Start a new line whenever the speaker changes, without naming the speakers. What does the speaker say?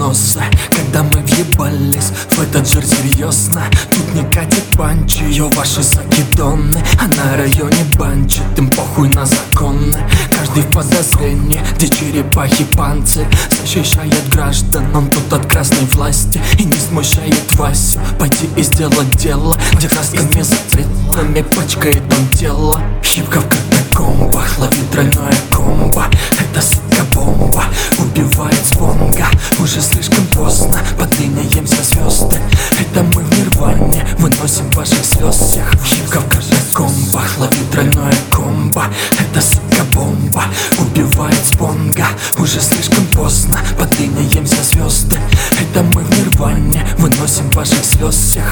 прогнозы. Когда мы въебались в этот жир серьезно Тут не катит панчи, ее ваши закидоны. А на районе банчит, им похуй на законы. Каждый в подозрении, где черепахи панцирь Защищает граждан, он тут от красной власти. И не смущает Васю пойти и сделать дело. Где красками цветными пачкает он тело Хипка Конго Уже слишком поздно, под линием звезды Это мы в Нирване, выносим ваши слез всех В химках катакомбах, ловит тройное комбо. Это сука бомба, убивает спонга. Уже слишком поздно, под линием звезды Это мы в Нирване, выносим ваши слез всех.